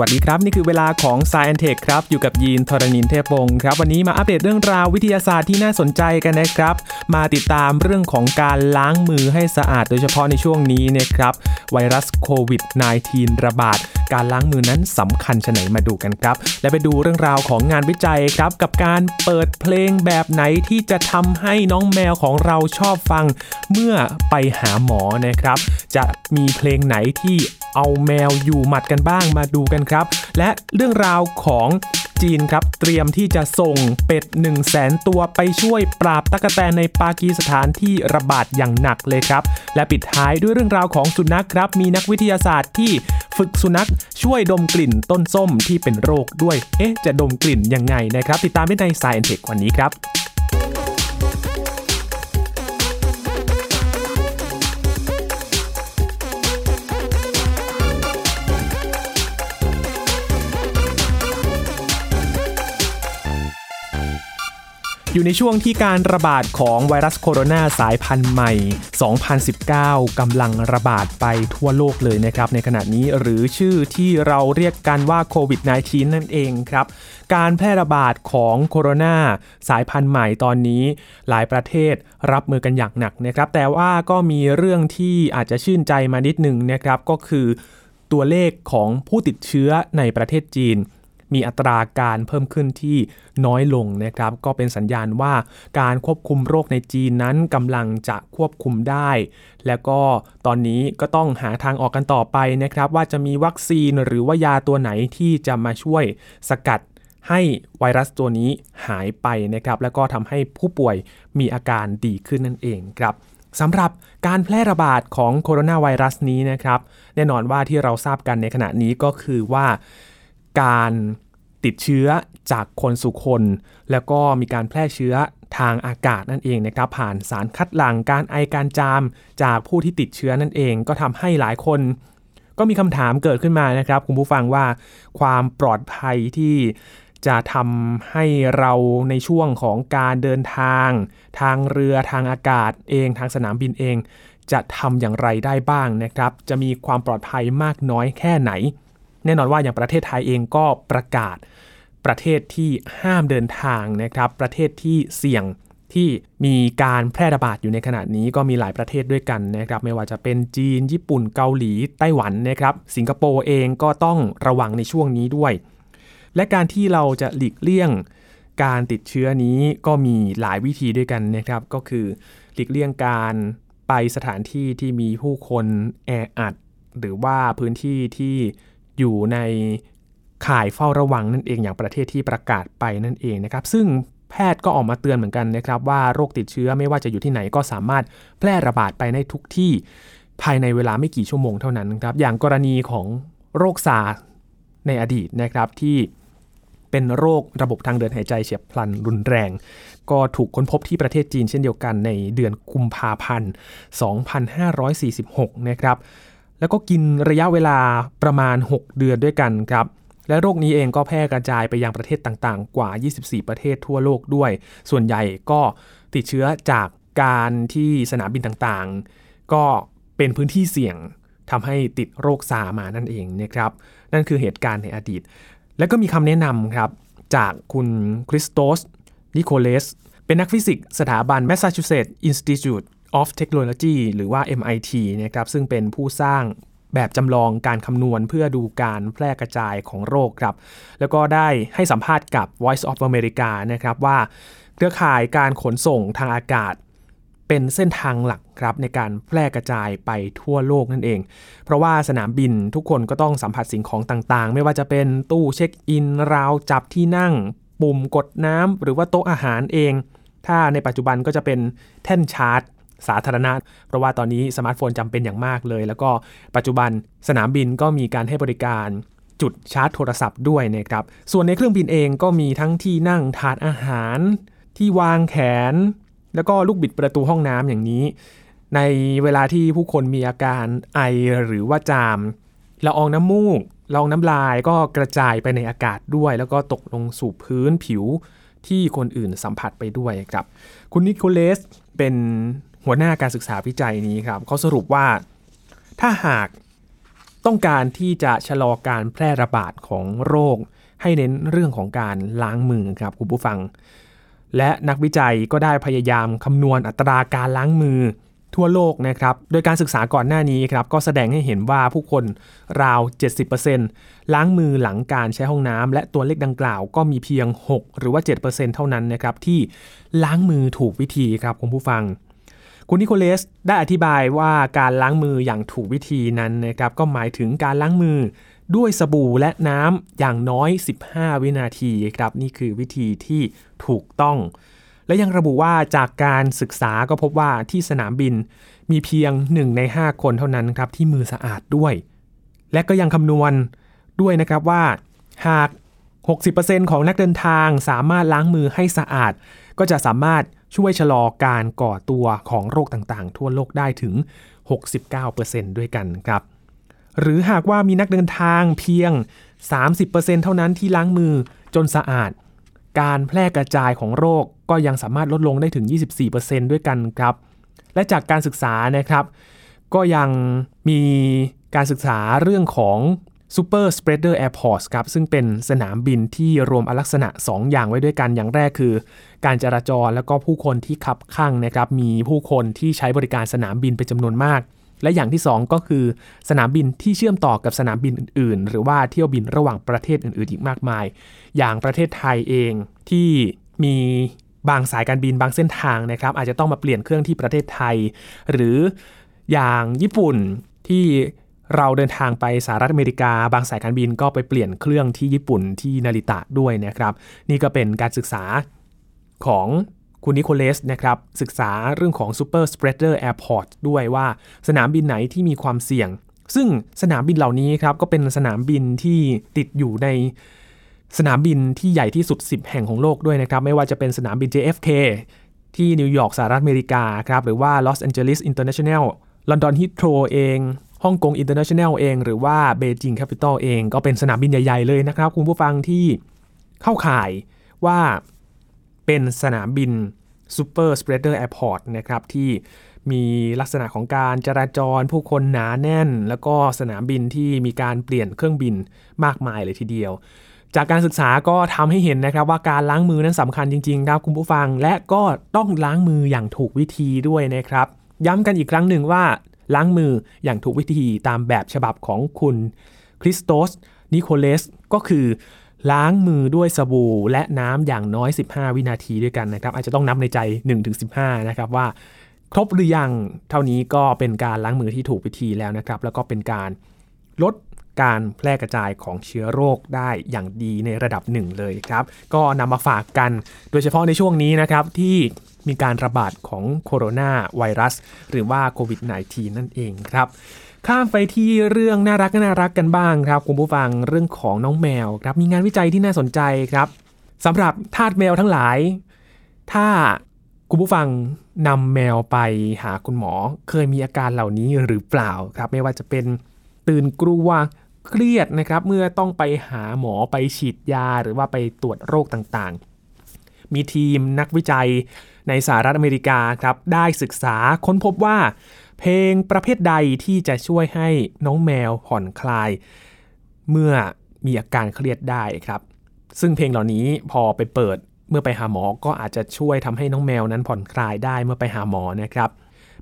วัสดีครับ นี่คือเวลาของ s ายแอนเทคครับ อยู่กับยีนทรณินเทพวงศ์ครับ วันนี้มาอัปเดตเรื่องราววิทยาศาสตร์ที่น่าสนใจกันนะครับ มาติดตามเรื่องของการล้างมือให้สะอาด โดยเฉพาะในช่วงนี้นะครับไวรัสโควิด -19 ระบาด การล้างมือนั้นสำคัญชะไหนมาดูกันครับ และไปดูเรื่องราวของงานวิจัยครับ กับการเปิดเพลงแบบไหนที่จะทำให้น้องแมวของเราชอบฟัง เมื่อไปหาหมอนะครับ จะมีเพลงไหนที่เอาแมวอยู่หมัดกันบ้างมาดูกันครับ และเรื่องราวของ จีนครับ เตรียมที่จะส่งเป็ด 1 0 0 0 0แสนตัวไปช่วยปราบตั๊กแตนในปากีสถานที่ระบาดอย่างหนักเลยครับ และปิดท้ายด้วยเรื่องราวของสุนัขครับ มีนักวิทยาศาสตร์ที่ฝึกสุนัขช่วยดมกลิ่นต้นส้มที่เป็นโรคด้วย เอ๊ะ จะดมกลิ่นยังไงนะครับ ติดตามได้ใน Science Tech วันนี้ครับ อยู่ในช่วงที่การระบาดของไวรัสโคโรนาสายพันธุ์ใหม่ 2019 กำลังระบาดไปทั่วโลกเลยนะครับในขณะนี้หรือชื่อที่เราเรียกกันว่าโควิด -19 นั่นเองครับ การแพร่ระบาดของโคโรนาสายพันธุ์ใหม่ตอนนี้ หลายประเทศรับมือกันอย่างหนักนะครับ แต่ว่าก็มีเรื่องที่อาจจะชื่นใจมานิดหนึ่งนะครับก็คือตัวเลขของผู้ติดเชื้อในประเทศจีน มีอัตราการเพิ่มขึ้นที่น้อยลงนะครับ ก็เป็นสัญญาณว่าการควบคุมโรคในจีนนั้นกำลังจะควบคุมได้ แล้วก็ตอนนี้ก็ต้องหาทางออกกันต่อไปนะครับ ว่าจะมีวัคซีนหรือว่ายาตัวไหนที่จะมาช่วยสกัดให้ไวรัสตัวนี้หายไปนะครับ แล้วก็ทำให้ผู้ป่วยมีอาการดีขึ้นนั่นเองครับสำหรับการแพร่ระบาดของโคโรนาไวรัสนี้นะครับ แน่นอนว่าที่เราทราบกันในขณะนี้ก็คือว่า การติดเชื้อจากคนสู่คน แล้วก็มีการแพร่เชื้อทางอากาศนั่นเองนะครับผ่านสารคัดหลั่งการไอการจามจากผู้ที่ติดเชื้อนั่นเอง ก็ทำให้หลายคน ก็มีคำถามเกิดขึ้นมานะครับคุณผู้ฟังว่าความปลอดภัยที่จะทำให้เราในช่วงของการเดินทาง ทางเรือทางอากาศเองทางสนามบินเอง จะทำอย่างไรได้บ้างนะครับ จะมีความปลอดภัยมากน้อยแค่ไหน แน่นอนว่าอย่างประเทศไทยเองก็ประกาศประเทศที่ห้ามเดินทางนะครับ ประเทศที่เสี่ยงที่มีการแพร่ระบาดอยู่ในขณะนี้ก็มีหลายประเทศด้วยกันนะครับ ไม่ว่าจะเป็นจีน ญี่ปุ่นเกาหลีไต้หวันนะครับ สิงคโปร์เองก็ต้องระวังในช่วงนี้ด้วย และการที่เราจะหลีกเลี่ยงการติดเชื้อนี้ก็มีหลายวิธีด้วยกันนะครับ ก็คือหลีกเลี่ยงการไปสถานที่ที่มีผู้คนแออัด หรือว่าพื้นที่ที่ อยู่ในข่ายเฝ้าระวังนั่นเองอย่างประเทศที่ประกาศไปนั่นเองนะครับ ซึ่งแพทย์ก็ออกมาเตือนเหมือนกันนะครับว่าโรคติดเชื้อไม่ว่าจะอยู่ที่ไหนก็สามารถแพร่ระบาดไปในทุกที่ภายในเวลาไม่กี่ชั่วโมงเท่านั้นครับ อย่างกรณีของโรคซาในอดีตนะครับที่เป็นโรคระบบทางเดินหายใจเฉียบพลันรุนแรง ก็ถูกค้นพบที่ประเทศจีนเช่นเดียวกันในเดือนกุมภาพันธ์ 2546 นะครับ แล้วก็กินระยะเวลาประมาณ 6 เดือนด้วยกันครับ และโรคนี้เองก็แพร่กระจายไปยังประเทศต่างๆ กว่า 24 ประเทศทั่วโลกด้วย ส่วนใหญ่ก็ติดเชื้อจากการที่สนามบินต่างๆ ก็เป็นพื้นที่เสี่ยงทำให้ติดโรคซามานั่นเองนะครับ นั่นคือเหตุการณ์ในอดีต แล้วก็มีคำแนะนำครับ จากคุณคริสโตสนิโคเลสเป็นนักฟิสิกส์สถาบัน Massachusetts Institute of Technology หรือว่า MIT นะครับซึ่งเป็นผู้สร้างแบบจำลองการคำนวณเพื่อดูการแพร่กระจายของโรคครับ แล้วก็ได้ให้สัมภาษณ์กับ Voice of America นะครับว่าเครือข่ายการขนส่งทางอากาศ เป็นเส้นทางหลักครับในการแพร่กระจายไปทั่วโลกนั่นเอง เพราะว่าสนามบินทุกคนก็ต้องสัมผัสสิ่งของต่างๆ ไม่ว่าจะเป็นตู้เช็คอิน ราวจับที่นั่ง ปุ่มกดน้ำหรือว่าโต๊ะอาหารเอง ถ้าในปัจจุบันก็จะเป็นแท่นชาร์จ สาธารณะ เพราะว่าตอนนี้สมาร์ทโฟนจำเป็นอย่างมากเลย แล้วก็ปัจจุบันสนามบินก็มีการให้บริการจุดชาร์จโทรศัพท์ด้วยนะครับ ส่วนในเครื่องบินเองก็มีทั้งที่นั่งทานอาหาร ที่วางแขน แล้วก็ลูกบิดประตูห้องน้ำอย่างนี้ ในเวลาที่ผู้คนมีอาการไอหรือว่าจามละอองน้ำมูกละอองน้ำลายก็กระจายไปในอากาศด้วย แล้วก็ตกลงสู่พื้นผิวที่คนอื่นสัมผัสไปด้วยครับ คุณนิโคเลสเป็น หัวหน้าการศึกษาวิจัยนี้ครับเขาสรุปว่าถ้าหากต้องการที่จะชะลอการแพร่ระบาดของโรค ให้เน้นเรื่องของการล้างมือครับคุณผู้ฟัง และนักวิจัยก็ได้พยายามคำนวณอัตราการล้างมือทั่วโลกนะครับ โดยการศึกษาก่อนหน้านี้ครับก็แสดงให้เห็นว่าผู้คนราว 70%ล้างมือหลังการใช้ห้องน้ำและตัวเลขดังกล่าวก็มีเพียง 6 หรือว่า 7%เท่านั้นนะครับที่ล้างมือถูกวิธีครับคุณผู้ฟัง คุณนิโคลเลสได้อธิบายว่าการล้างมืออย่างถูกวิธีนั้นนะครับก็หมายถึงการล้างมือด้วยสบู่และน้ำอย่างน้อย 15 วินาทีครับนี่คือวิธีที่ถูกต้อง และยังระบุว่าจากการศึกษาก็พบว่าที่สนามบินมีเพียง 1 ใน 5 คนเท่านั้นครับที่มือสะอาดด้วย และก็ยังคำนวณด้วยนะครับว่า หาก 60%ของนักเดินทางสามารถล้างมือให้สะอาด ก็จะสามารถ ช่วยชะลอการก่อตัวของโรคต่างๆ ทั่วโลกได้ถึง 69%ด้วยกันครับ หรือหากว่ามีนักเดินทางเพียง 30%เท่านั้นที่ล้างมือจนสะอาด การแพร่กระจายของโรคก็ยังสามารถลดลงได้ถึง 24%ด้วยกันครับ และจากการศึกษานะครับ ก็ยังมีการศึกษาเรื่องของ Super Spreader Airports ครับซึ่งเป็นสนามบินที่รวมลักษณะ 2 อย่างไว้ด้วยกันอย่างแรกคือ การจราจรแล้วก็ผู้คนที่ขับข้างนะครับมีผู้คนที่ใช้บริการสนามบินเป็นจำนวนมาก และอย่างที่ 2 ก็คือ สนามบินที่เชื่อมต่อกับสนามบินอื่น ๆ หรือว่าเที่ยวบินระหว่างประเทศอื่น ๆ อีกมากมาย อย่างประเทศไทยเองที่มีบางสายการบินบางเส้นทางนะครับ อาจจะต้องมาเปลี่ยนเครื่องที่ประเทศไทย หรืออย่างญี่ปุ่นที่ เราเดินทางไปสหรัฐอเมริกา บางสายการบินก็ไปเปลี่ยนเครื่องที่ญี่ปุ่นที่นาริตะด้วยนะครับ นี่ก็เป็นการศึกษาของคุณนิโคลเลสนะครับศึกษาเรื่องของ Super Spreader Airport ด้วยว่าสนามบินไหนที่มีความเสี่ยง ซึ่งสนามบินเหล่านี้ครับก็เป็นสนามบินที่ติดอยู่ในสนามบินที่ใหญ่ที่สุด 10 แห่งของโลกด้วยนะครับ ไม่ว่าจะเป็นสนามบิน JFK ที่นิวยอร์กสหรัฐอเมริกาครับหรือว่าลอสแอนเจลิสอินเตอร์เนชั่นแนลลอนดอนฮีทโธรว์เอง ฮ่องกงอินเตอร์เนชั่นแนลเอง หรือว่าเบจิงแคปิตอลเองก็เป็นสนามบินใหญ่ ๆ เลยนะครับ คุณผู้ฟังที่เข้าข่ายว่าเป็นสนามบิน Super Spreader Airport นะครับที่มีลักษณะของการจราจรผู้คนหนาแน่น แล้วก็สนามบินที่มีการเปลี่ยนเครื่องบินมากมายเลยทีเดียว จากการศึกษาก็ทำให้เห็นนะครับว่าการล้างมือนั้นสำคัญจริงๆครับคุณผู้ฟังและก็ต้องล้างมืออย่างถูกวิธีด้วยนะครับ ย้ำกันอีกครั้งหนึ่งว่า ล้างมืออย่างถูกวิธีตามแบบฉบับของคุณคริสโตสนิโคเลสก็คือล้างมือด้วยสบู่และน้ำอย่างน้อย 15 วินาทีด้วยกันนะครับ อาจจะต้องนับในใจ 1-15 นะครับว่า ครบหรือยังเท่านี้ก็เป็นการล้างมือที่ถูกวิธีแล้วนะครับ แล้วก็เป็นการลดการแพร่กระจายของเชื้อโรคได้อย่างดีในระดับหนึ่งเลยครับ ก็นำมาฝากกันโดยเฉพาะในช่วงนี้นะครับที่ มีการระบาดของโคโรนาไวรัส หรือว่าโควิด -19 นั่นเองครับข้ามไปที่เรื่องน่ารักน่ารักกันบ้างครับคุณผู้ฟังเรื่องของน้องแมวครับมีงานวิจัยที่น่าสนใจครับสำหรับทาสแมวทั้งหลาย ถ้าคุณผู้ฟังนำแมวไปหาคุณหมอ เคยมีอาการเหล่านี้หรือเปล่าครับไม่ว่าจะเป็นตื่นกลัวเครียดนะครับ เมื่อต้องไปหาหมอไปฉีดยาหรือว่าไปตรวจโรคต่างๆ มีทีมนักวิจัยในสหรัฐอเมริกาครับได้ศึกษาค้นพบว่า เพลงประเภทใดที่จะช่วยให้น้องแมวผ่อนคลาย เมื่อมีอาการเครียดได้ครับ ซึ่งเพลงเหล่านี้พอไปเปิดเมื่อไปหาหมอก็อาจจะช่วยทำให้น้องแมวนั้นผ่อนคลายได้เมื่อไปหาหมอนะครับ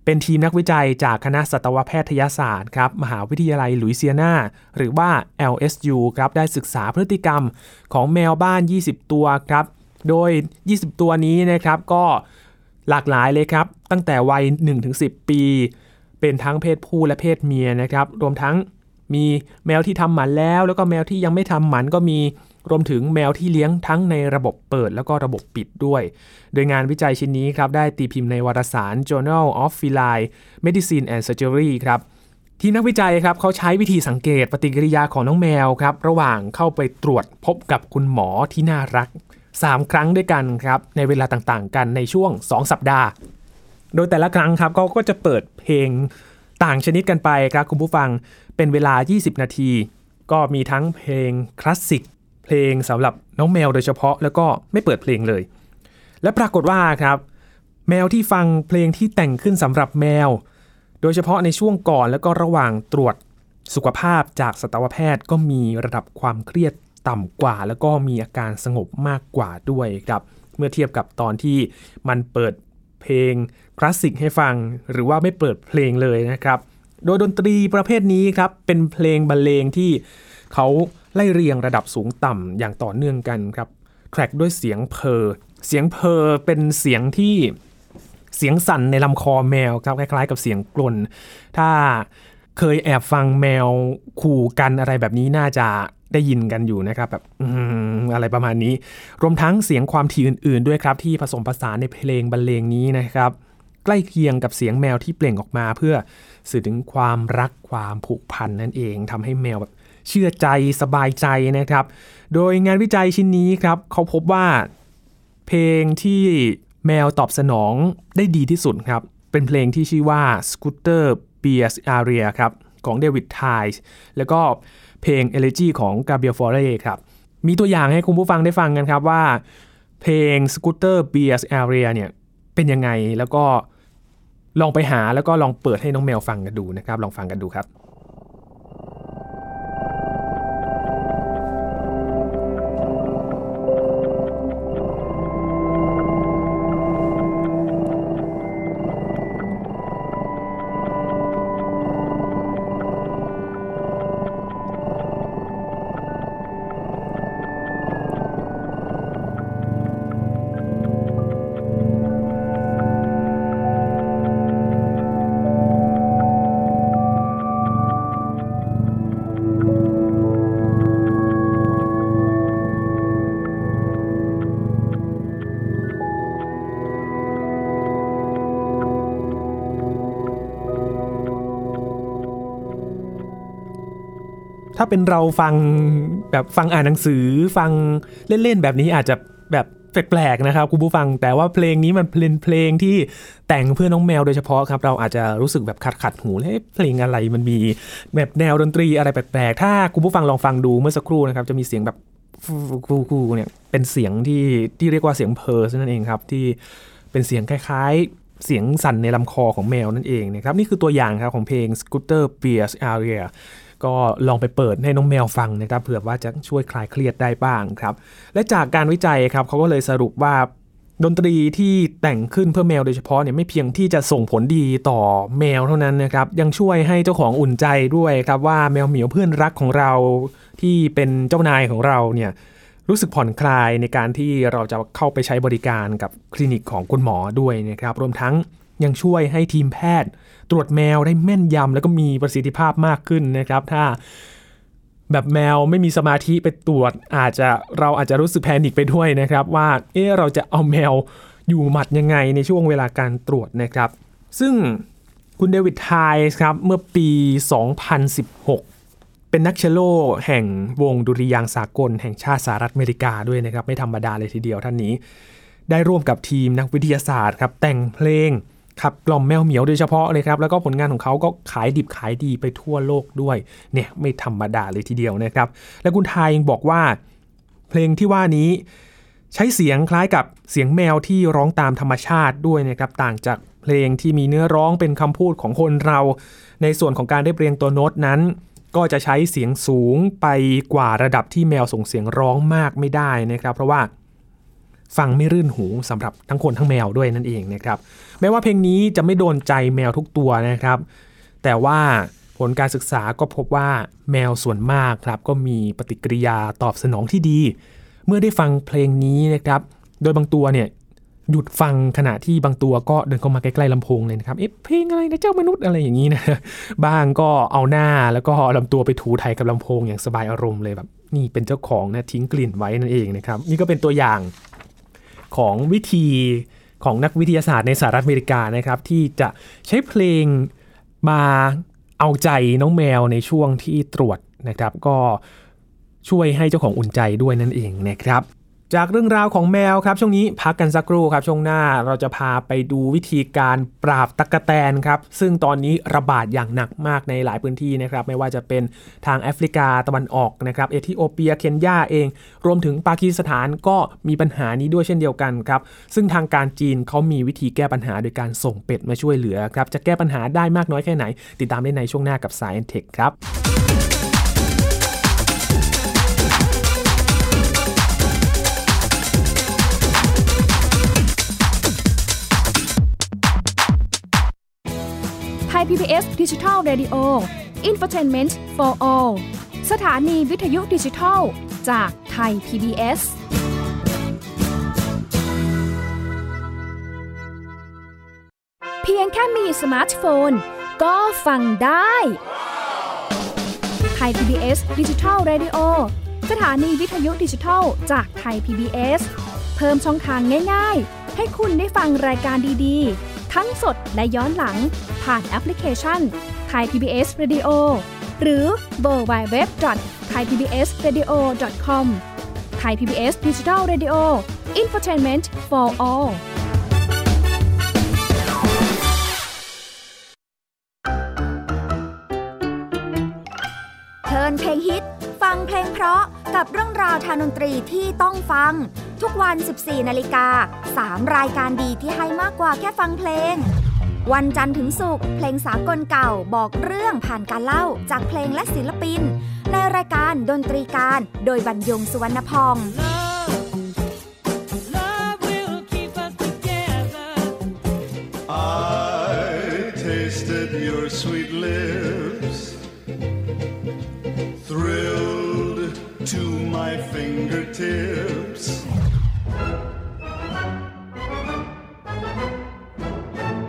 เป็นทีมนักวิจัยจากคณะสัตวแพทยศาสตร์ครับมหาวิทยาลัยลุยเซียนาหรือว่า LSU ครับได้ศึกษาพฤติกรรมของแมวบ้าน 20 ตัวครับ โดย 20 ตัวนี้นะครับก็หลากหลายเลยครับ ตั้งแต่วัย 1-10 ปี เป็นทั้งเพศผู้และเพศเมียนะครับ รวมทั้งมีแมวที่ทำหมันแล้ว แล้วก็แมวที่ยังไม่ทำหมันก็มีรวมถึงแมวที่เลี้ยงทั้งในระบบเปิดแล้วก็ระบบปิดด้วย โดยงานวิจัยชิ้นนี้ครับได้ตีพิมพ์ในวารสาร Journal of Feline Medicine and Surgery ครับทีมนักวิจัยครับเขาใช้วิธีสังเกตปฏิกิริยาของน้องแมวครับระหว่างเข้าไปตรวจพบกับคุณหมอที่น่ารัก 3 ครั้งด้วยกันครับในเวลาต่างๆ กันในช่วง 2 สัปดาห์ โดยแต่ละครั้งครับเขาก็จะเปิดเพลงต่างชนิดกันไปครับคุณผู้ฟังเป็นเวลา 20 นาที ก็มีทั้งเพลงคลาสสิกเพลงสำหรับน้องแมวโดยเฉพาะแล้วก็ไม่เปิดเพลงเลย และปรากฏว่าครับแมวที่ฟังเพลงที่แต่งขึ้นสำหรับแมว โดยเฉพาะในช่วงก่อนแล้วก็ระหว่างตรวจสุขภาพจากสัตวแพทย์ก็มีระดับความเครียด ต่ำกว่า แล้วก็มีอาการสงบมากกว่าด้วยครับ เมื่อเทียบกับตอนที่มันเปิดเพลงคลาสสิกให้ฟัง หรือว่าไม่เปิดเพลงเลยนะครับ โดยดนตรีประเภทนี้ครับเป็นเพลงบรรเลงที่เขาไล่เรียงระดับสูงต่ำอย่างต่อเนื่องกันครับแทร็กด้วยเสียงเพอเสียงเพอเป็นเสียงที่เสียงสั่นในลำคอแมวครับคล้ายๆ กับเสียงกลน ถ้า เคยแอบฟังแมวขู่กันอะไรแบบนี้น่าจะได้ยินกันอยู่นะครับแบบอะไรประมาณนี้ รวมทั้งเสียงความถี่อื่น ๆ ด้วยครับ ที่ผสมผสานในเพลงบรรเลงนี้นะครับ ใกล้เคียงกับเสียงแมวที่เปล่งออกมา เพื่อสื่อถึงความรักความผูกพันนั่นเองทำให้แมวแบบเชื่อใจสบายใจนะครับ โดยงานวิจัยชิ้นนี้ครับ เขาพบว่าเพลงที่แมวตอบสนองได้ดีที่สุดครับ เป็นเพลงที่ชื่อว่า Scooter Beers Aria ครับของเดวิดไทส์แล้วก็เพลง Elegy ของ Gabriel Fauré ครับมีตัวอย่างให้คุณผู้ฟังได้ฟังกันครับว่า เพลง Scooter Beers Area เนี่ยเป็นยังไงแล้วก็ลองไปหาแล้วก็ลองเปิดให้น้องแมวฟังกันดูนะครับ ลองฟังกันดูครับ ถ้าเป็นเราฟังแบบฟังอ่านหนังสือฟังเล่นๆแบบนี้อาจจะแบบแปลกๆนะครับคุณผู้ฟังแต่ว่าเพลงนี้มันเป็นเพลงที่แต่งเพื่อน้องแมวโดยเฉพาะครับ เราอาจจะรู้สึกแบบขัดขัดหูเลยเพลงอะไรมันมีแบบแนวดนตรีอะไรแปลกๆถ้าคุณผู้ฟังลองฟังดูเมื่อสักครู่นะครับจะมีเสียงแบบกูกูเนี่ยเป็นเสียงที่ที่เรียกว่าเสียงเพอร์นั่นเองครับที่เป็นเสียงคล้ายๆ เสียงสั่นในลำคอของแมวนั่นเองนะครับนี่คือตัวอย่างครับของเพลง Scooter Beers Area ก็ลองไปเปิดให้น้องแมวฟังนะครับเผื่อว่าจะช่วยคลายเครียดได้บ้างครับ และจากการวิจัยครับเขาก็เลยสรุปว่าดนตรีที่แต่งขึ้นเพื่อแมวโดยเฉพาะเนี่ยไม่เพียงที่จะส่งผลดีต่อแมวเท่านั้นนะครับยังช่วยให้เจ้าของอุ่นใจด้วยครับว่าแมวเหมียวเพื่อนรักของเราที่เป็นเจ้านายของเราเนี่ยรู้สึกผ่อนคลายในการที่เราจะเข้าไปใช้บริการกับคลินิกของคุณหมอด้วยนะครับรวมทั้งยังช่วยให้ทีมแพทย์ ตรวจแมวได้แม่นยำแล้วก็มีประสิทธิภาพมากขึ้นนะครับ ถ้าแบบแมวไม่มีสมาธิไปตรวจ อาจจะเราอาจจะรู้สึก panic ไปด้วยนะครับ ว่าเออเราจะเอาแมวอยู่หมัดยังไงในช่วงเวลาการตรวจนะครับ ซึ่งคุณเดวิดไทส์ครับเมื่อปี 2016 เป็นนักเชลโล่แห่งวงดุริยางสากล แห่งชาติสหรัฐอเมริกาด้วยนะครับ ไม่ธรรมดาเลยทีเดียวท่านนี้ ได้ร่วมกับทีมนักวิทยาศาสตร์ครับแต่งเพลง ขับกล่อมแมวเหมียวโดยเฉพาะเลยครับแล้วก็ผลงานของเขาก็ขายดิบขายดีไปทั่วโลกด้วยเนี่ยไม่ธรรมดาเลยทีเดียวนะครับ และคุณทายยังบอกว่า เพลงที่ว่านี้ใช้เสียงคล้ายกับเสียงแมวที่ร้องตามธรรมชาติด้วยนะครับต่างจากเพลงที่มีเนื้อร้องเป็นคำพูดของคนเรา ในส่วนของการได้เรียงตัวโน้ตนั้น ก็จะใช้เสียงสูงไปกว่าระดับที่แมวส่งเสียงร้องมากไม่ได้นะครับ เพราะว่า ฟังไม่รื่นหูสำหรับทั้งคนทั้งแมวด้วยนั่นเองนะครับแม้ว่าเพลงนี้จะไม่โดนใจแมวทุกตัวนะครับ แต่ว่าผลการศึกษาก็พบว่าแมวส่วนมากครับก็มีปฏิกิริยาตอบสนองที่ดี เมื่อได้ฟังเพลงนี้นะครับ โดยบางตัวเนี่ยหยุดฟังขณะที่บางตัวก็เดินเข้ามาใกล้ๆลำโพงเลยนะครับ เอ๊ะเพลงอะไรนะเจ้ามนุษย์อะไรอย่างนี้นะ บ้างก็เอาหน้าแล้วก็ลำตัวไปถูไทยกับลำโพงอย่างสบายอารมณ์เลยแบบ นี่เป็นเจ้าของนะทิ้งกลิ่นไว้นั่นเองนะครับ นี่ก็เป็นตัวอย่าง ของวิธีของนักวิทยาศาสตร์ในสหรัฐอเมริกานะครับ ที่จะใช้เพลงมาเอาใจน้องแมวในช่วงที่ตรวจนะครับ ก็ช่วยให้เจ้าของอุ่นใจด้วยนั่นเองนะครับ จากเรื่องราวของแมวครับช่วงนี้พักกันสักครู่ครับช่วงหน้าเราจะพาไปดูวิธีการปราบตักแตนครับซึ่งตอนนี้ระบาดอย่างหนักมากในหลายพื้นที่นะครับไม่ว่าจะเป็นทางแอฟริกาตะวันออกนะครับเอธิโอเปียเคนยาเอง รวมถึงปากีสถานก็มีปัญหานี้ด้วยเช่นเดียวกันครับซึ่งทางการจีนเขามีวิธีแก้ปัญหาโดยการส่งเป็ดมาช่วยเหลือครับจะแก้ปัญหาได้มากน้อยแค่ไหน ติดตามได้ในช่วงหน้ากับ Science Tech ครับ PBS ดิจิทัล Radio Infotainment for All สถานีวิทยุดิจิทัลจากไทย PBS เพียงแค่มีสมาร์ทโฟน ก็ฟังได้ไทย PBS ดิจิทัล Radio สถานีวิทยุดิจิทัลจากไทย PBS เพิ่มช่องทางง่าย ๆ ให้คุณได้ฟังรายการดีๆ ทั้งสดและย้อนหลังผ่านแอปพลิเคชันไทย PBS Radio หรือเวอร์ไบเว็บไทยพีบีเอสเรดิโอคอมไทยพีบีเอสดิจิทัลเรดิโออินฟอร์ทนเมนต์ for all เทินเพลงฮิต ฟังเพลงเพราะกับเรื่องราวทางดนตรีที่ต้องฟัง ทุกวัน 14 นาฬิกา 3 รายการดีที่ให้มากกว่าแค่ฟังเพลง วันจันทร์ถึงศุกร์เพลงสากลเก่าบอกเรื่องผ่านการเล่าจากเพลงและศิลปิน ในรายการดนตรีการ โดยบรรยงสุวรรณพอง Love love will keep thrilled to my fingertips.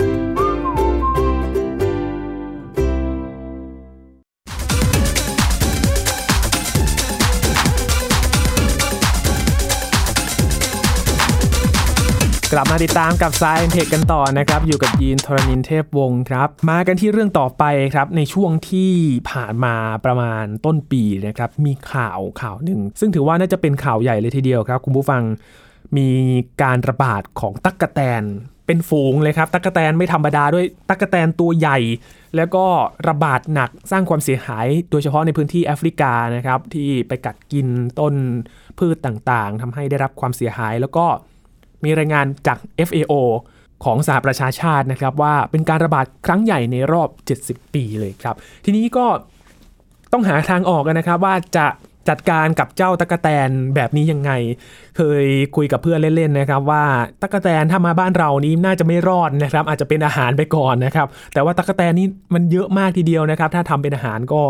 กลับมาติดตามกับ s ายเทคกันต่อนะครับ อยู่กับยีนทรณินเทพวงศ์ครับ มากันที่เรื่องต่อไปครับ ในช่วงที่ผ่านมาประมาณต้นปีนะครับ มีข่าวข่าวหนึ่ง ซึ่งถือว่าน่าจะเป็นข่าวใหญ่เลยทีเดียวครับ คุณผู้ฟังมีการระบาดของตั๊กกะแตนเป็นฝูงเลยครับ ตั๊กกะแตนไม่ธรรมดาด้วยตั๊กกะแตนตัวใหญ่ แล้วก็ระบาดหนักสร้างความเสียหาย โดยเฉพาะในพื้นที่แอฟริกานะครับ ที่ไปกัดกินต้นพืชต่างๆทำให้ได้รับความเสียหายแล้วก็ มีรายงานจาก FAO ของสหประชาชาตินะครับว่าเป็นการระบาดครั้งใหญ่ในรอบ 70 ปีเลยครับ ทีนี้ก็ต้องหาทางออกกันนะครับว่าจะจัดการกับเจ้าตะกะแตนแบบนี้ยังไง เคยคุยกับเพื่อนเล่นๆนะครับ ว่าตะกะแตนถ้ามาบ้านเรานี้น่าจะไม่รอดนะครับ อาจจะเป็นอาหารไปก่อนนะครับ แต่ว่าตะกะแตนนี่มันเยอะมากทีเดียวนะครับ ถ้าทำเป็นอาหารก็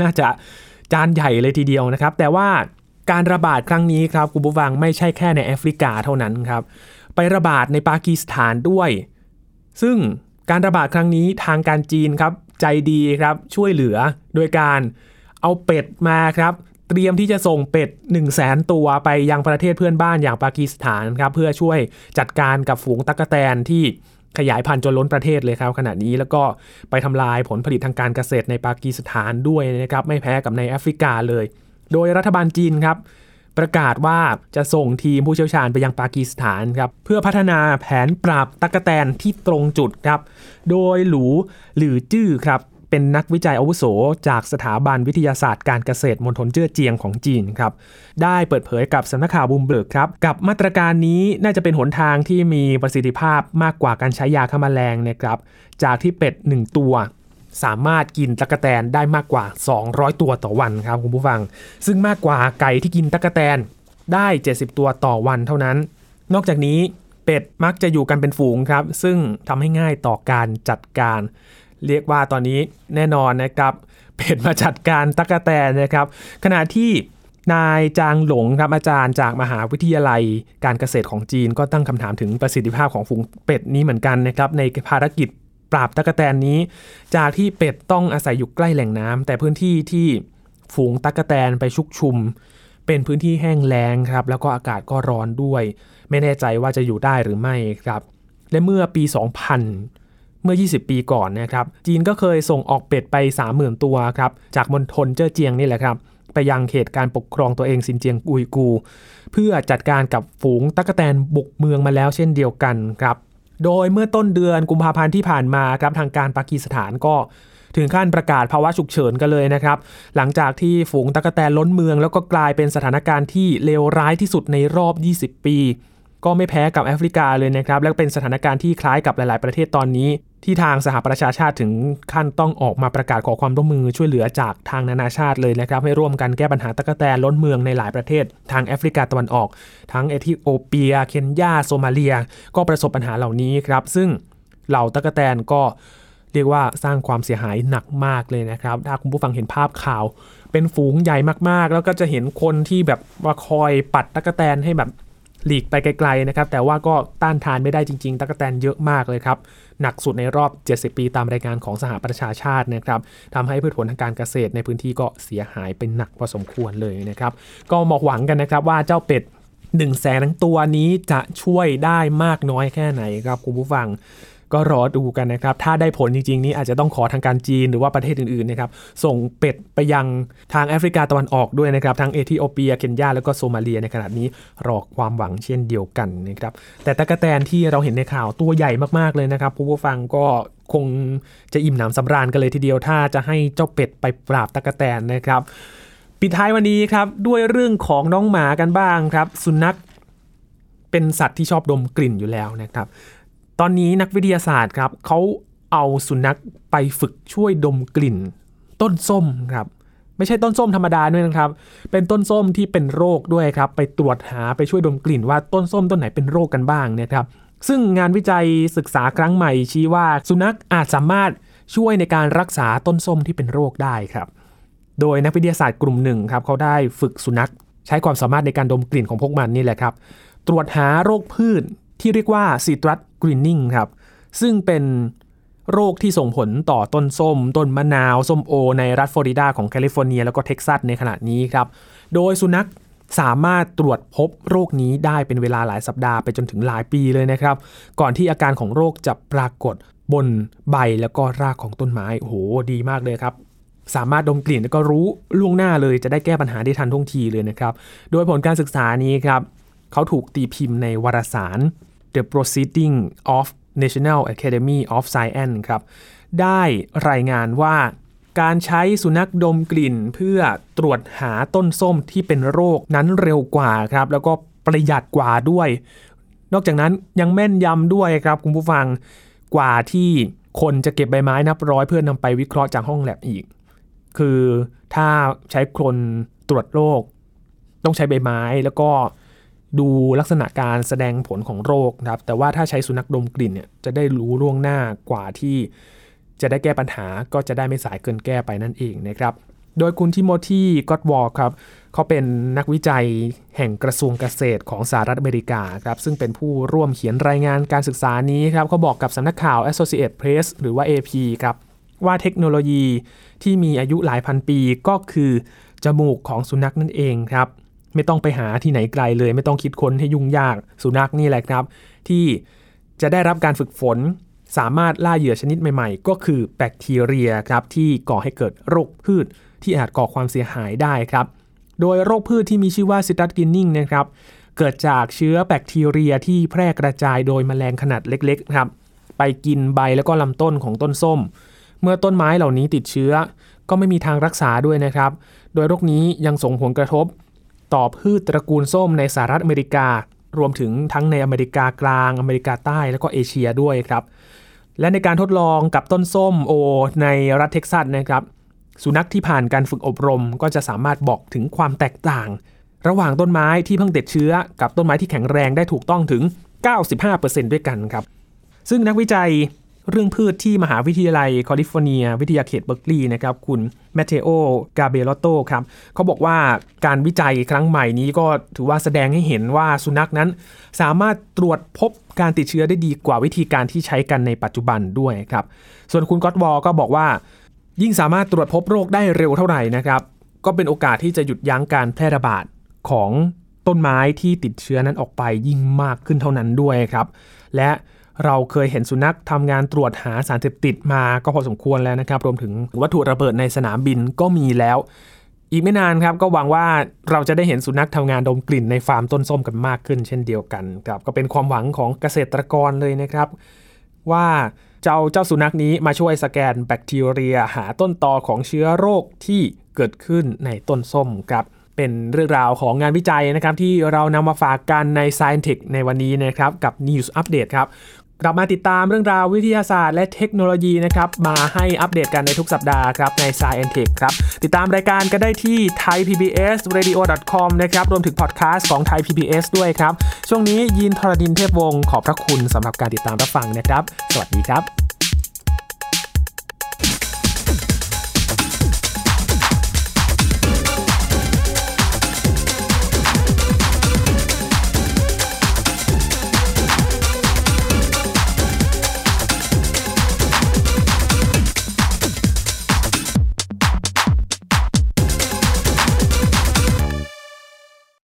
น่าจะจานใหญ่เลยทีเดียวนะครับ แต่ว่า การระบาดครั้งนี้ครับคุณผู้ฟังไม่ใช่แค่ในแอฟริกาเท่านั้นครับ ไประบาดในปากีสถานด้วย ซึ่งการระบาดครั้งนี้ทางการจีนครับ ใจดีครับช่วยเหลือโดยการเอาเป็ดมาครับ เตรียมที่จะส่งเป็ด 1 0 0 0 0แสนตัวไปยังประเทศเพื่อนบ้านอย่างปากีสถานครับ เพื่อช่วยจัดการกับฝูงตั๊กแตนที่ขยายพันธุ์จนล้นประเทศเลยครับขณะนี้แล้วก็ไปทำลายผลผลิตทางการเกษตรในปากีสถานด้วยนะครับ ไม่แพ้กับในแอฟริกาเลย โดยรัฐบาลจีนครับประกาศว่าจะส่งทีมผู้เชี่ยวชาญไปยังปากีสถานครับเพื่อพัฒนาแผนปราบตักแตนที่ตรงจุดครับโดยหลูหรือจื้อครับเป็นนักวิจัยอาวุโส จากสถาบันวิทยาศาสตร์การเกษตรมณฑลเจ้อเจียงของจีนครับได้เปิดเผยกับสำนักข่าวบูมเบิร์กครับกับมาตรการนี้น่าจะเป็นหนทางที่มีประสิทธิภาพมากกว่าการใช้ยาฆ่าแมลงนะครับจากที่เป็ด 1 ตัว สามารถกินตะกแตนได้มากกว่า 200 ตัวต่อวันครับคุณผู้ฟัง ซึ่งมากกว่าไก่ที่กินตะกแตนได้ 70 ตัวต่อวันเท่านั้น นอกจากนี้เป็ดมักจะอยู่กันเป็นฝูงครับ ซึ่งทำให้ง่ายต่อการจัดการ เรียกว่าตอนนี้แน่นอนนะครับ เป็ดมาจัดการตะกแตนนะครับ ขณะที่นายจางหลงครับอาจารย์จากมหาวิทยาลัยการเกษตรของจีนก็ตั้งคำถามถึงประสิทธิภาพของฝูงเป็ดนี้เหมือนกันนะครับในภารกิจ ปราบตะกแตนนี้ จากที่เป็ดต้องอาศัยอยู่ใกล้แหล่งน้ำแต่พื้นที่ที่ฝูงตะกแตนไปชุกชุม เป็นพื้นที่แห้งแล้งครับ แล้วก็อากาศก็ร้อนด้วย ไม่แน่ใจว่าจะอยู่ได้หรือไม่ครับ และเมื่อปี 2000 เมื่อ 20 ปีก่อนนะครับ จีนก็เคยส่งออกเป็ดไป 30,000 ตัวครับ จากมณฑลเจ้อเจียงนี่แหละครับ ไปยังเขตการปกครองตัวเองซินเจียงอุยกู เพื่อจัดการกับฝูงตั๊กแตนบุกเมืองมาแล้วเช่นเดียวกันครับ โดยเมื่อต้นเดือนกุมภาพันธ์ที่ผ่านมาครับทางการปากีสถานก็ถึงขั้นประกาศภาวะฉุกเฉินกันเลยนะครับ หลังจากที่ฝูงตั๊กแตนล้นเมือง แล้วก็กลายเป็นสถานการณ์ที่เลวร้ายที่สุดในรอบ 20 ปี ก็ไม่แพ้กับแอฟริกาเลยนะครับ และเป็นสถานการณ์ที่คล้ายกับหลาย ๆ ประเทศตอนนี้ ที่ทางสหประชาชาติถึงขั้นต้องออกมาประกาศขอความร่วมมือช่วยเหลือจากทางนานาชาติเลยนะครับ ให้ร่วมกันแก้ปัญหาตะกแตนล้นเมืองในหลายประเทศ ทางแอฟริกาตะวันออก ทั้งเอธิโอเปีย เคนยาโซมาเลีย ก็ประสบปัญหาเหล่านี้ครับ ซึ่งเหล่าตะกแตนก็เรียกว่าสร้างความเสียหายหนักมากเลยนะครับ ถ้าคุณผู้ฟังเห็นภาพข่าว เป็นฝูงใหญ่มากๆ แล้วก็จะเห็นคนที่แบบว่าคอยปัดตะกแตนให้แบบ หลีกไปไกลๆนะครับ แต่ว่าก็ต้านทานไม่ได้จริงๆ ตะกแตนเยอะมากเลยครับ หนักสุดในรอบ 70 ปีตามรายงานของสหประชาชาตินะครับทำให้พืชผลทางการเกษตรในพื้นที่ก็เสียหายเป็นหนักพอสมควรเลยนะครับ ก็หมอกหวังกันนะครับว่าเจ้าเป็ด1นึ่งแสนทั้งตัวนี้จะช่วยได้มากน้อยแค่ไหนครับคุณผู้ฟัง ก็รอดูกันนะครับ ถ้าได้ผลจริงๆ นี้อาจจะต้องขอทางการจีนหรือว่าประเทศอื่นๆนะครับส่งเป็ดไปยังทางแอฟริกาตะวันออกด้วยนะครับทั้งเอธิโอเปีย เคนยา แล้วก็โซมาเลียในขณะนี้รอความหวังเช่นเดียวกันนะครับแต่ตะกแตนที่เราเห็นในข่าวตัวใหญ่มากๆเลยนะครับผู้ฟังก็คงจะอิ่มหนำสำราญกันเลยทีเดียวถ้าจะให้เจ้าเป็ดไปปราบตะกะแตนนะครับปิดท้ายวันนี้ครับด้วยเรื่องของน้องหมากันบ้างครับ สุนัขเป็นสัตว์ที่ชอบดมกลิ่นอยู่แล้วนะครับ ตอนนี้นักวิทยาศาสตร์ครับเขาเอาสุนัขไปฝึกช่วยดมกลิ่น ต้นส้มครับไม่ใช่ต้นส้มธรรมดาด้วยนะครับ เป็นต้นส้มที่เป็นโรคด้วยครับ ไปตรวจหาไปช่วยดมกลิ่นว่าต้นส้มต้นไหนเป็นโรคกันบ้างเนะครับ ซึ่งงานวิจัยศึกษาครั้งใหม่ชี้ว่าสุนัขอาจสามารถช่วยในการรักษาต้นส้มที่เป็นโรคได้ครับ โดยนักวิทยาศาสตร์กลุ่มหนึ่งครับเขาได้ฝึกสุนัข ใช้ความสามารถในการดมกลิ่นของพวกมันนี่แหละครับ ตรวจหาโรคพืช ที่เรียกว่า citrus greening ครับ ซึ่งเป็นโรคที่ส่งผลต่อต้นส้ม ต้นมะนาว ส้มโอ ในรัฐฟลอริดาของแคลิฟอร์เนีย แล้วก็เท็กซัสในขณะนี้ครับ โดยสุนัขสามารถตรวจพบโรคนี้ได้เป็นเวลาหลายสัปดาห์ไปจนถึงหลายปีเลยนะครับ ก่อนที่อาการของโรคจะปรากฏบนใบแล้วก็รากของต้นไม้ โอ้โห ดีมากเลยครับ สามารถดมกลิ่นแล้วก็รู้ล่วงหน้าเลยจะได้แก้ปัญหาได้ทันท่วงทีเลยนะครับ โดยผลการศึกษานี้ครับเขาถูกตีพิมพ์ในวารสาร The Proceeding of National Academy of Science ครับ ได้รายงานว่าการใช้สุนัขดมกลิ่นเพื่อตรวจหาต้นส้มที่เป็นโรคนั้นเร็วกว่าครับ แล้วก็ประหยัดกว่าด้วย นอกจากนั้นยังแม่นยำด้วยครับคุณผู้ฟังกว่าที่คนจะเก็บใบไม้นับร้อยเพื่อนำไปวิเคราะห์จากห้องแลบอีก คือถ้าใช้คนตรวจโรคต้องใช้ใบไม้แล้วก็ ดูลักษณะการแสดงผลของโรคนะครับ แต่ว่าถ้าใช้สุนัขดมกลิ่นเนี่ยจะได้รู้ล่วงหน้ากว่าที่จะได้แก้ปัญหาก็จะได้ไม่สายเกินแก้ไปนั่นเองนะครับ โดยคุณทิโมธีก็อดวอลครับเขาเป็นนักวิจัยแห่งกระทรวงเกษตรของสหรัฐอเมริกาครับซึ่งเป็นผู้ร่วมเขียนรายงานการศึกษานี้ครับเขาบอกกับสำนักข่าว Associated Press หรือว่า AP ครับว่าเทคโนโลยีที่มีอายุหลายพันปีก็คือจมูกของสุนัขนั่นเองครับ ไม่ต้องไปหาที่ไหนไกลเลย ไม่ต้องคิดค้นให้ยุ่งยาก สุนัขนี่แหละครับ ที่จะได้รับการฝึกฝน สามารถล่าเหยื่อชนิดใหม่ๆ ก็คือแบคทีเรียครับที่ก่อให้เกิดโรคพืช ที่อาจก่อความเสียหายได้ครับ โดยโรคพืชที่มีชื่อว่า citrus greening นะครับเกิดจากเชื้อแบคทีเรียที่แพร่กระจายโดยแมลงขนาดเล็กๆครับไปกินใบแล้วก็ลำต้นของต้นส้ม เมื่อต้นไม้เหล่านี้ติดเชื้อ ก็ไม่มีทางรักษาด้วยนะครับ โดยโรคนี้ยังส่งผลกระทบ ต่อพืชตระกูลส้มในสหรัฐอเมริการวมถึงทั้งในอเมริกากลาง อเมริกาใต้แล้วก็เอเชียด้วยครับ และในการทดลองกับต้นส้มโอ ในรัฐเท็กซัสนะครับ สุนัขที่ผ่านการฝึกอบรม ก็จะสามารถบอกถึงความแตกต่าง ระหว่างต้นไม้ที่เพิ่งติดเชื้อ กับต้นไม้ที่แข็งแรงได้ถูกต้องถึง 95%ด้วยกันครับ ซึ่งนักวิจัย เรื่องพืชที่มหาวิทยาลัยแคลิฟอร์เนีย วิทยาเขตเบอร์กลีย์นะครับ คุณแมเทโอกาเบลโตครับเขาบอกว่าการวิจัยครั้งใหม่นี้ก็ถือว่าแสดงให้เห็นว่าสุนัขนั้น สามารถตรวจพบการติดเชื้อได้ดีกว่าวิธีการที่ใช้กันในปัจจุบันด้วยครับ ส่วนคุณก็อตวอลก็บอกว่า ยิ่งสามารถตรวจพบโรคได้เร็วเท่าไหร่นะครับก็เป็นโอกาสที่จะหยุดยั้งการแพร่ระบาดของต้นไม้ที่ติดเชื้อนั้นออกไปยิ่งมากขึ้นเท่านั้นด้วยครับ และ เราเคยเห็นสุนัขทำงานตรวจหาสารเสพติดมาก็พอสมควรแล้วนะครับ รวมถึงวัตถุระเบิดในสนามบินก็มีแล้ว อีกไม่นานครับก็หวังว่าเราจะได้เห็นสุนัขทำงานดมกลิ่นในฟาร์มต้นส้มกันมากขึ้น เช่นเดียวกันครับก็เป็นความหวังของเกษตรกรเลยนะครับ ว่าเจ้าเจ้าสุนัขนี้มาช่วยสแกนแบคทีเรียหาต้นตอของเชื้อโรคที่เกิดขึ้นในต้นส้มครับเป็นเรื่องราวของงานวิจัยนะครับที่เรานำมาฝากกันใน Science Tech ในวันนี้นะครับกับ News Update ครับ กลับมาติดตามเรื่องราววิทยาศาสตร์และเทคโนโลยีนะครับมาให้อัปเดตกันในทุกสัปดาห์ครับใน Science Tech ครับติดตามรายการก็ได้ที่ thaipbsradio.com นะครับรวมถึงพอดแคสต์ของ Thai PBS ด้วยครับ ช่วงนี้ยินทรดินเทพวงศ์ขอบพระคุณสำหรับการติดตามรับฟังนะครับ สวัสดีครับ